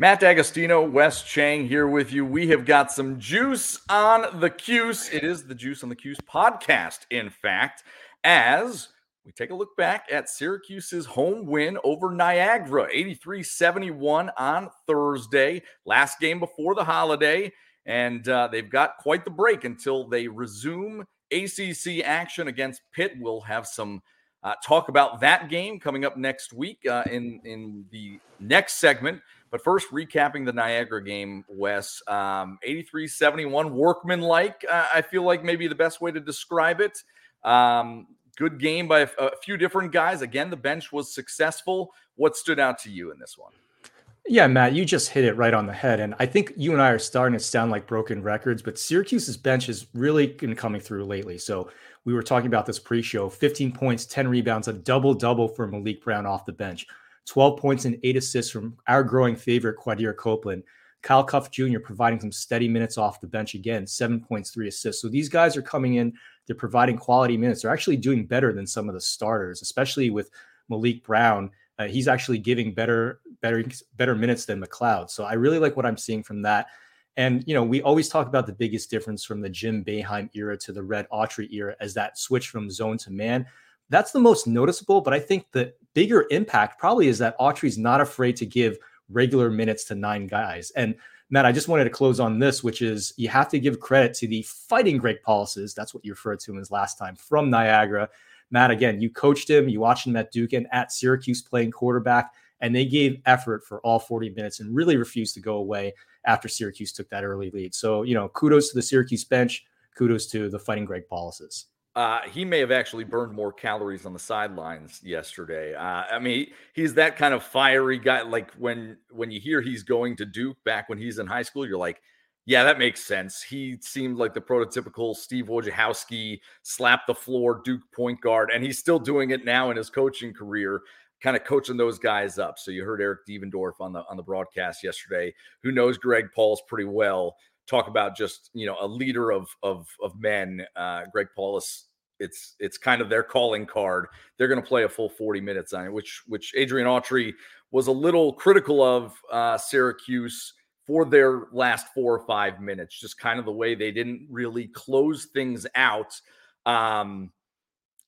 Matt Dagostino, Wes Cheng here with you. We have got some juice on the Cuse. It is the Juice on the Cuse podcast, in fact, as we take a look back at Syracuse's home win over Niagara, 83 71 on Thursday, last game before the holiday. And uh, they've got quite the break until they resume ACC action against Pitt. We'll have some uh, talk about that game coming up next week uh, in, in the next segment. But first, recapping the Niagara game, Wes, um, 83 71, workman like, uh, I feel like maybe the best way to describe it. Um, good game by a few different guys. Again, the bench was successful. What stood out to you in this one? Yeah, Matt, you just hit it right on the head. And I think you and I are starting to sound like broken records, but Syracuse's bench has really been coming through lately. So we were talking about this pre show 15 points, 10 rebounds, a double double for Maliq Brown off the bench. 12 points and eight assists from our growing favorite, Quadir Copeland. Kyle Cuffe Jr. providing some steady minutes off the bench again, seven points, three assists. So these guys are coming in, they're providing quality minutes. They're actually doing better than some of the starters, especially with Maliq Brown. Uh, he's actually giving better, better, better minutes than McLeod. So I really like what I'm seeing from that. And you know, we always talk about the biggest difference from the Jim Boeheim era to the Red Autry era as that switch from zone to man. That's the most noticeable, but I think the bigger impact probably is that Autry's not afraid to give regular minutes to nine guys. And Matt, I just wanted to close on this, which is you have to give credit to the fighting Greg Paulus. That's what you referred to him as last time from Niagara. Matt, again, you coached him, you watched him at Duke and at Syracuse playing quarterback, and they gave effort for all 40 minutes and really refused to go away after Syracuse took that early lead. So, you know, kudos to the Syracuse bench, kudos to the fighting Greg Pauluses. Uh, he may have actually burned more calories on the sidelines yesterday. Uh, I mean, he's that kind of fiery guy. Like when when you hear he's going to Duke back when he's in high school, you're like, yeah, that makes sense. He seemed like the prototypical Steve Wojciechowski slap the floor Duke point guard, and he's still doing it now in his coaching career, kind of coaching those guys up. So you heard Eric Devendorf on the on the broadcast yesterday, who knows Greg Paulus pretty well talk about just you know a leader of of of men. Uh, Greg Paulus, it's it's kind of their calling card. They're going to play a full 40 minutes on it, which which Adrian Autry was a little critical of uh, Syracuse for their last four or five minutes. Just kind of the way they didn't really close things out. Um,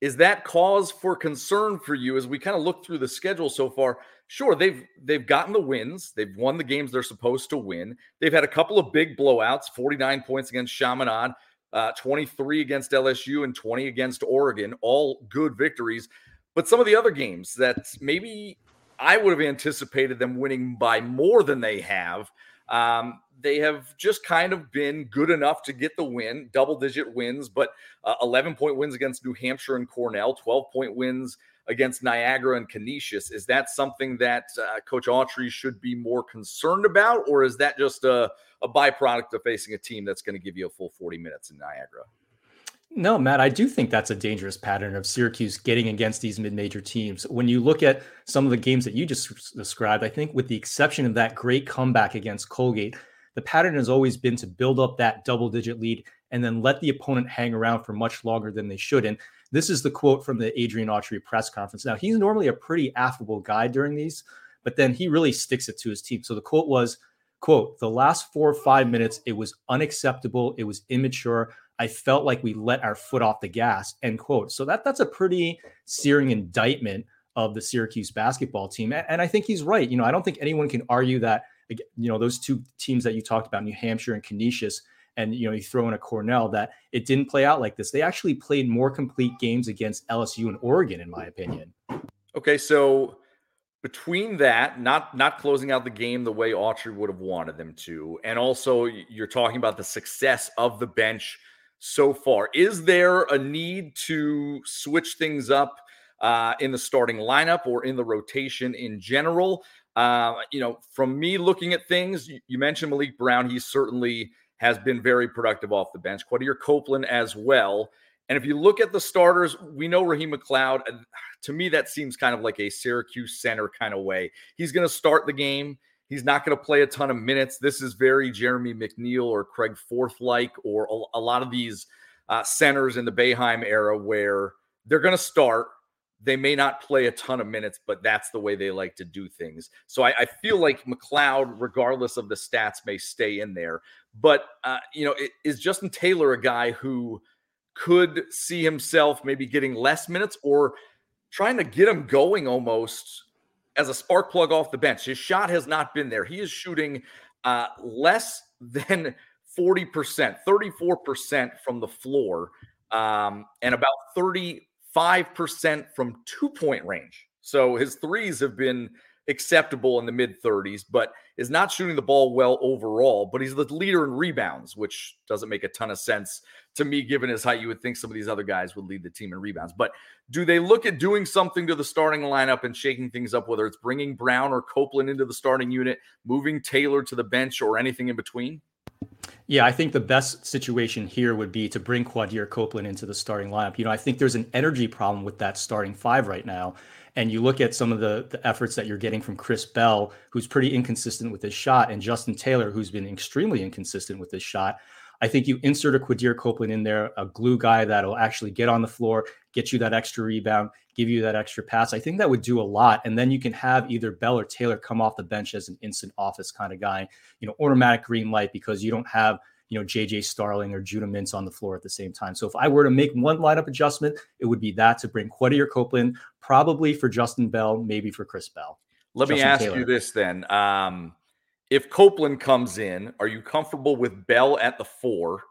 is that cause for concern for you as we kind of look through the schedule so far? Sure, they've they've gotten the wins. They've won the games they're supposed to win. They've had a couple of big blowouts, 49 points against Chaminade, uh, 23 against LSU, and 20 against Oregon. All good victories. But some of the other games that maybe I would have anticipated them winning by more than they have. Um, they have just kind of been good enough to get the win, double digit wins, but uh, 11 point wins against New Hampshire and Cornell, 12 point wins against Niagara and Canisius. Is that something that uh, Coach Autry should be more concerned about, or is that just a, a byproduct of facing a team that's going to give you a full 40 minutes in Niagara? No, Matt, I do think that's a dangerous pattern of Syracuse getting against these mid-major teams. When you look at some of the games that you just described, I think with the exception of that great comeback against Colgate, the pattern has always been to build up that double-digit lead and then let the opponent hang around for much longer than they should. And this is the quote from the Adrian Autry press conference. Now, he's normally a pretty affable guy during these, but then he really sticks it to his team. So the quote was, quote, the last four or five minutes, it was unacceptable. It was immature. I felt like we let our foot off the gas, end quote. So that that's a pretty searing indictment of the Syracuse basketball team. And I think he's right. You know, I don't think anyone can argue that, you know, those two teams that you talked about, New Hampshire and Canisius, and, you know, you throw in a Cornell, that it didn't play out like this. They actually played more complete games against LSU and Oregon, in my opinion. Okay. So between that, not not closing out the game the way Autry would have wanted them to, and also you're talking about the success of the bench so far. Is there a need to switch things up uh, in the starting lineup or in the rotation in general? Uh, you know, from me looking at things, you, you, mentioned Maliq Brown. He certainly has been very productive off the bench. Quadir Copeland as well. And if you look at the starters, we know Naheem McLeod. To me, that seems kind of like a Syracuse center kind of way. He's going to start the game. He's not going to play a ton of minutes. This is very Jeremy McNeil or Craig Forth like, or a, a, lot of these uh, centers in the Boeheim era where they're going to start. They may not play a ton of minutes, but that's the way they like to do things. So I, I feel like McLeod, regardless of the stats, may stay in there. But, uh, you know, it, is Justin Taylor a guy who – could see himself maybe getting less minutes or trying to get him going almost as a spark plug off the bench. His shot has not been there. He is shooting uh, less than 40%, 34% from the floor, um, and about 35% from two point range. So his threes have been acceptable in the mid 30s, but is not shooting the ball well overall. But he's the leader in rebounds, which doesn't make a ton of sense to me, given his height. You would think some of these other guys would lead the team in rebounds. But do they look at doing something to the starting lineup and shaking things up, whether it's bringing Brown or Copeland into the starting unit, moving Taylor to the bench, or anything in between? Yeah, I think the best situation here would be to bring Quadir Copeland into the starting lineup. You know, I think there's an energy problem with that starting five right now and you look at some of the, the efforts that you're getting from Chris Bell, who's pretty inconsistent with his shot, and Justin Taylor, who's been extremely inconsistent with his shot. I think you insert a Quadir Copeland in there, a glue guy that'll actually get on the floor, get you that extra rebound, give you that extra pass. I think that would do a lot. And then you can have either Bell or Taylor come off the bench as an instant office kind of guy, you know, automatic green light because you don't have you know, JJ Starling or Judah Mintz on the floor at the same time. So if I were to make one lineup adjustment, it would be that to bring Quadir Copeland, probably for Justin Bell, maybe for Chris Bell. Let Justin me ask Taylor. you this then. Um, if Copeland comes in, are you comfortable with Bell at the four?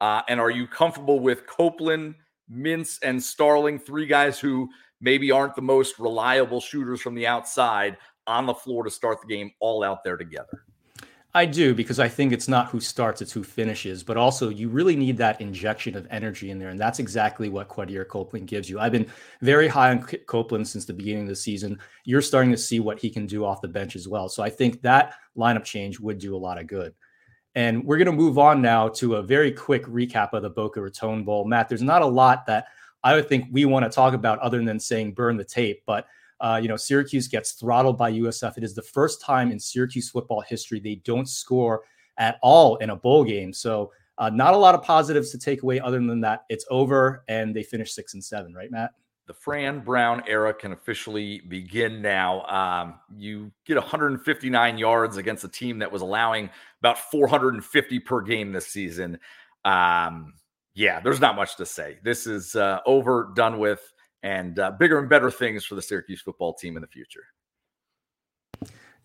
Uh, and are you comfortable with Copeland, Mintz, and Starling, three guys who maybe aren't the most reliable shooters from the outside on the floor to start the game, all out there together? I do because I think it's not who starts, it's who finishes. But also, you really need that injection of energy in there. And that's exactly what Quadir Copeland gives you. I've been very high on Copeland since the beginning of the season. You're starting to see what he can do off the bench as well. So I think that lineup change would do a lot of good. And we're going to move on now to a very quick recap of the Boca Raton Bowl. Matt, there's not a lot that I would think we want to talk about other than saying burn the tape. But uh, you know, Syracuse gets throttled by USF. It is the first time in Syracuse football history they don't score at all in a bowl game. So, uh, not a lot of positives to take away other than that it's over and they finish six and seven, right, Matt? The Fran Brown era can officially begin now. Um, you get 159 yards against a team that was allowing about 450 per game this season. Um, yeah, there's not much to say. This is uh, over, done with and uh, bigger and better things for the Syracuse football team in the future.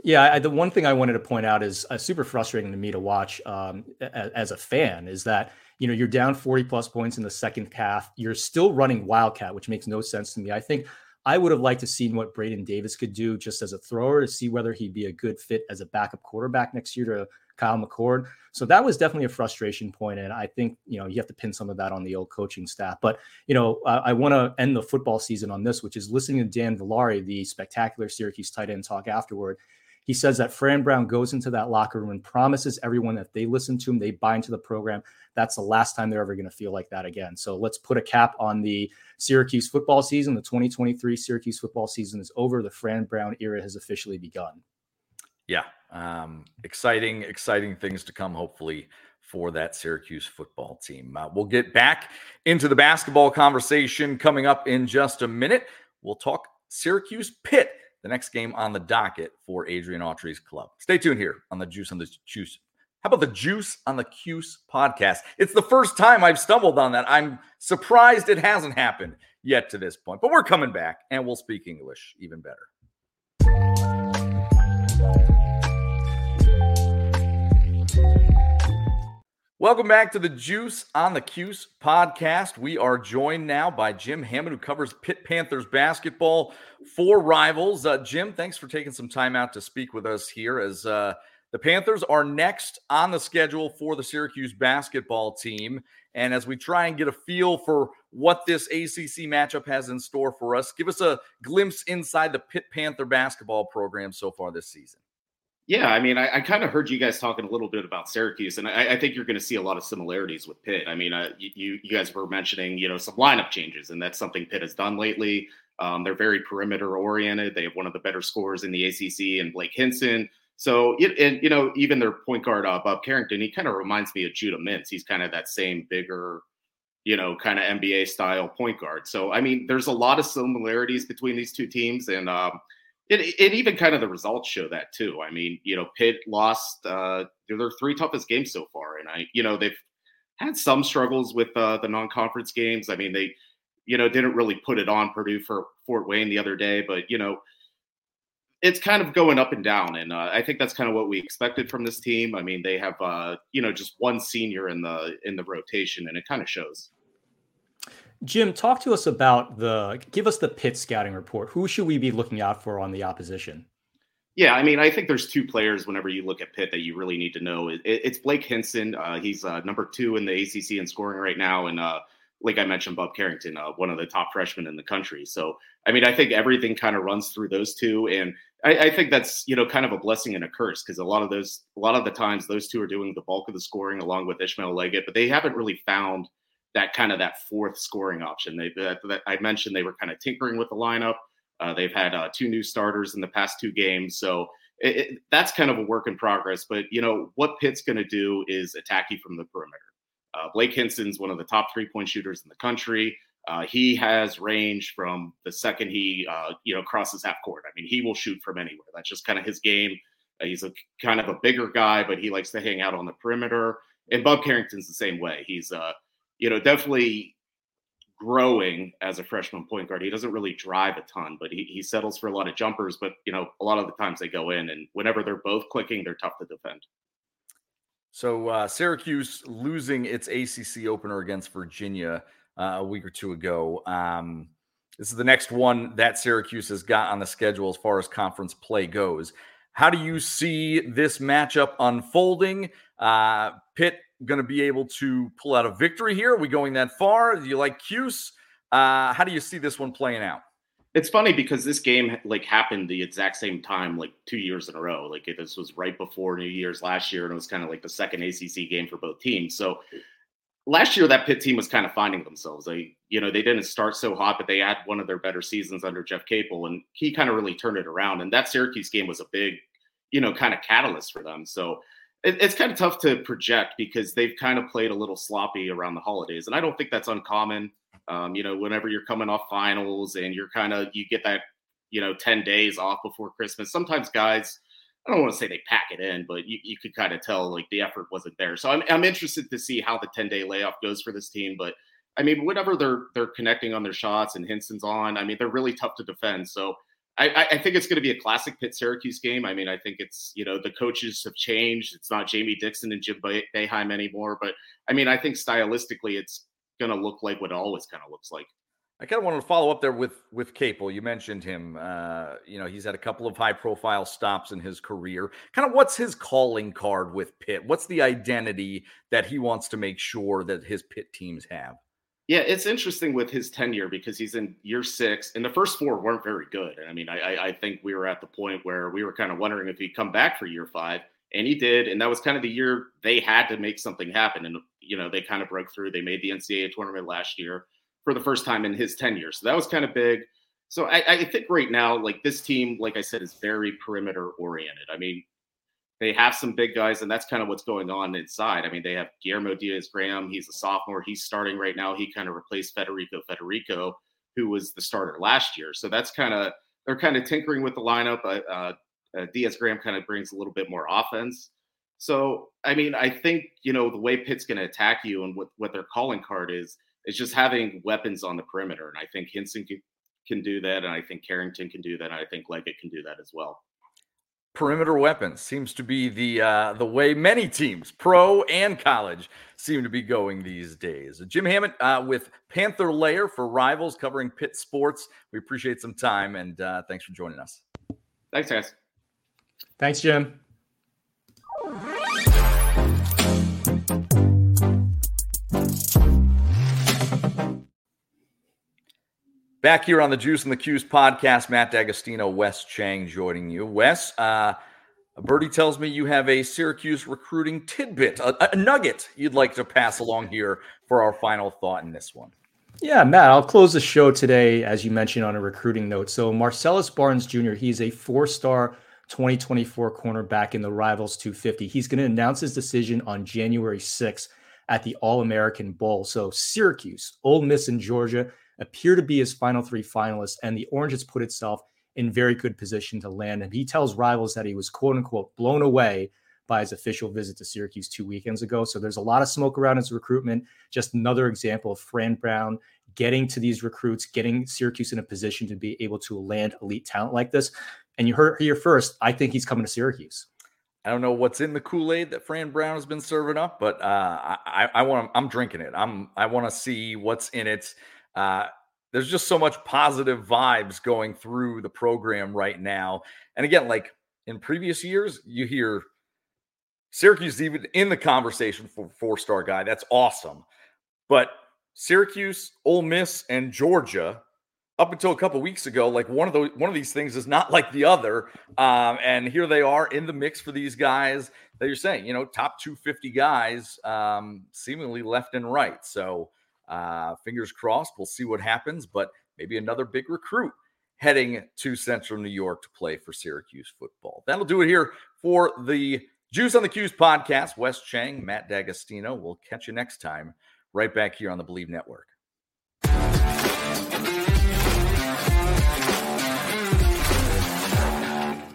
Yeah, I, the one thing I wanted to point out is uh, super frustrating to me to watch um, as, as, a fan is that you know you're down 40 plus points in the second half. You're still running Wildcat, which makes no sense to me. I think I would have liked to seen what Braden Davis could do just as a thrower to see whether he'd be a good fit as a backup quarterback next year to Kyle McCord. So that was definitely a frustration point, and I think you know you have to pin some of that on the old coaching staff. But you know, I, want to end the football season on this, which is listening to Dan Villari, the spectacular Syracuse tight end, talk afterward. He says that Fran Brown goes into that locker room and promises everyone that they listen to him, they buy into the program. That's the last time they're ever going to feel like that again. So let's put a cap on the Syracuse football season. The 2023 Syracuse football season is over. The Fran Brown era has officially begun yeah, um, exciting, exciting things to come, hopefully, for that Syracuse football team. Uh, we'll get back into the basketball conversation coming up in just a minute. We'll talk Syracuse Pitt, the next game on the docket for Adrian Autry's club. Stay tuned here on the Juice on the Juice. How about the Juice on the Cuse podcast? It's the first time I've stumbled on that. I'm surprised it hasn't happened yet to this point, but we're coming back and we'll speak English even better. Welcome back to the Juice on the Cuse podcast. We are joined now by Jim Hammett, who covers Pitt Panthers basketball for Rivals. Uh, Jim, thanks for taking some time out to speak with us here as uh, the Panthers are next on the schedule for the Syracuse basketball team. And as we try and get a feel for what this ACC matchup has in store for us, give us a glimpse inside the Pitt Panther basketball program so far this season. Yeah, I mean, I, I kind of heard you guys talking a little bit about Syracuse, and I, I think you're going to see a lot of similarities with Pitt. I mean, uh, you you guys were mentioning, you know, some lineup changes, and that's something Pitt has done lately. Um, they're very perimeter oriented. They have one of the better scorers in the ACC, and Blake Hinson. So, it, and you know, even their point guard, uh, Bub Carrington, he kind of reminds me of Judah Mintz. He's kind of that same bigger, you know, kind of NBA style point guard. So, I mean, there's a lot of similarities between these two teams, and um, it, it even kind of the results show that too. I mean, you know, Pitt lost uh, their three toughest games so far, and I, you know, they've had some struggles with uh, the non-conference games. I mean, they, you know, didn't really put it on Purdue for Fort Wayne the other day, but you know, it's kind of going up and down, and uh, I think that's kind of what we expected from this team. I mean, they have, uh, you know, just one senior in the in the rotation, and it kind of shows. Jim, talk to us about the give us the Pitt scouting report. Who should we be looking out for on the opposition? Yeah, I mean, I think there's two players whenever you look at Pitt that you really need to know. It, it's Blake Hinson. Uh, he's uh, number two in the ACC in scoring right now, and uh, like I mentioned, Bub Carrington, uh, one of the top freshmen in the country. So, I mean, I think everything kind of runs through those two, and I, I, think that's you know kind of a blessing and a curse because a lot of those, a lot of the times, those two are doing the bulk of the scoring along with Ishmael Leggett, but they haven't really found that kind of that fourth scoring option. They that, that I mentioned they were kind of tinkering with the lineup. Uh, they've had uh, two new starters in the past two games, so it, it, that's kind of a work in progress. But you know what Pitt's going to do is attack you from the perimeter. Uh, Blake Hinson's one of the top three point shooters in the country. Uh, he has range from the second he uh, you know crosses half court. I mean, he will shoot from anywhere. That's just kind of his game. Uh, he's a kind of a bigger guy, but he likes to hang out on the perimeter. And Bub Carrington's the same way. He's uh, you know, definitely growing as a freshman point guard. He doesn't really drive a ton, but he, he settles for a lot of jumpers. But, you know, a lot of the times they go in, and whenever they're both clicking, they're tough to defend. So uh, Syracuse losing its ACC opener against Virginia uh, a week or two ago. Um, this is the next one that Syracuse has got on the schedule as far as conference play goes. How do you see this matchup unfolding? Uh, Pitt going to be able to pull out a victory here? Are we going that far? Do you like Cuse? Uh, how do you see this one playing out? It's funny because this game like happened the exact same time, like two years in a row. Like this was right before New Year's last year, and it was kind of like the second ACC game for both teams. So last year, that Pitt team was kind of finding themselves. They, you know, they didn't start so hot, but they had one of their better seasons under Jeff Capel, and he kind of really turned it around. And that Syracuse game was a big, you know, kind of catalyst for them. So it, it's kind of tough to project because they've kind of played a little sloppy around the holidays, and I don't think that's uncommon. Um, you know, whenever you're coming off finals and you're kind of you get that you know 10 days off before Christmas. Sometimes guys, I don't want to say they pack it in, but you, you could kind of tell like the effort wasn't there. So I'm I'm interested to see how the 10 day layoff goes for this team, but. I mean, whenever they're they're connecting on their shots and Hinson's on, I mean, they're really tough to defend. So I, I, think it's going to be a classic Pitt Syracuse game. I mean, I think it's you know the coaches have changed. It's not Jamie Dixon and Jim Boeheim anymore, but I mean, I think stylistically, it's going to look like what it always kind of looks like. I kind of wanted to follow up there with with Capel. You mentioned him. Uh, you know, he's had a couple of high profile stops in his career. Kind of, what's his calling card with Pitt? What's the identity that he wants to make sure that his Pitt teams have? Yeah, it's interesting with his tenure because he's in year six, and the first four weren't very good. And I mean, I, I think we were at the point where we were kind of wondering if he'd come back for year five, and he did. And that was kind of the year they had to make something happen. And you know, they kind of broke through. They made the NCAA tournament last year for the first time in his tenure, so that was kind of big. So I, I think right now, like this team, like I said, is very perimeter oriented. I mean, they have some big guys, and that's kind of what's going on inside. I mean, they have Guillermo Diaz Graham. He's a sophomore. He's starting right now. He kind of replaced Federiko Federiko, who was the starter last year. So that's kind of they're kind of tinkering with the lineup. Uh, uh, Diaz Graham kind of brings a little bit more offense. So I mean, I think you know the way Pitt's going to attack you and what what their calling card is is just having weapons on the perimeter, and I think Hinson can, can do that, and I think Carrington can do that, and I think Leggett can do that as well. Perimeter weapons seems to be the uh, the way many teams, pro and college, seem to be going these days. Jim Hammett uh, with Panther Lair for Rivals, covering Pitt sports. We appreciate some time and uh, thanks for joining us. Thanks, guys. Thanks, Jim. Back here on the Juice and the Cuse podcast, Matt Dagostino, Wes Cheng joining you. Wes, uh, Birdie tells me you have a Syracuse recruiting tidbit, a, a, nugget you'd like to pass along here for our final thought in this one. Yeah, Matt, I'll close the show today, as you mentioned, on a recruiting note. So, Marcellus Barnes Jr., he's a four star 2024 cornerback in the Rivals 250. He's going to announce his decision on January 6th at the All American Bowl. So, Syracuse, Ole Miss, and Georgia appear to be his final three finalists, and the Orange has put itself in very good position to land him. He tells rivals that he was quote unquote blown away by his official visit to Syracuse two weekends ago. So there's a lot of smoke around his recruitment. Just another example of Fran Brown getting to these recruits, getting Syracuse in a position to be able to land elite talent like this. And you heard here first, I think he's coming to Syracuse. I don't know what's in the Kool Aid that Fran Brown has been serving up, but uh, I, I want I'm drinking it. I'm I want to see what's in it. Uh, there's just so much positive vibes going through the program right now. And again, like in previous years, you hear Syracuse even in the conversation for four star guy. That's awesome. But Syracuse, Ole Miss, and Georgia, up until a couple weeks ago, like one of those one of these things is not like the other. Um, and here they are in the mix for these guys that you're saying, you know, top 250 guys, um, seemingly left and right. So uh, fingers crossed. We'll see what happens, but maybe another big recruit heading to Central New York to play for Syracuse football. That'll do it here for the Juice on the Cuse podcast. Wes Cheng, Matt Dagostino. We'll catch you next time right back here on the Believe Network.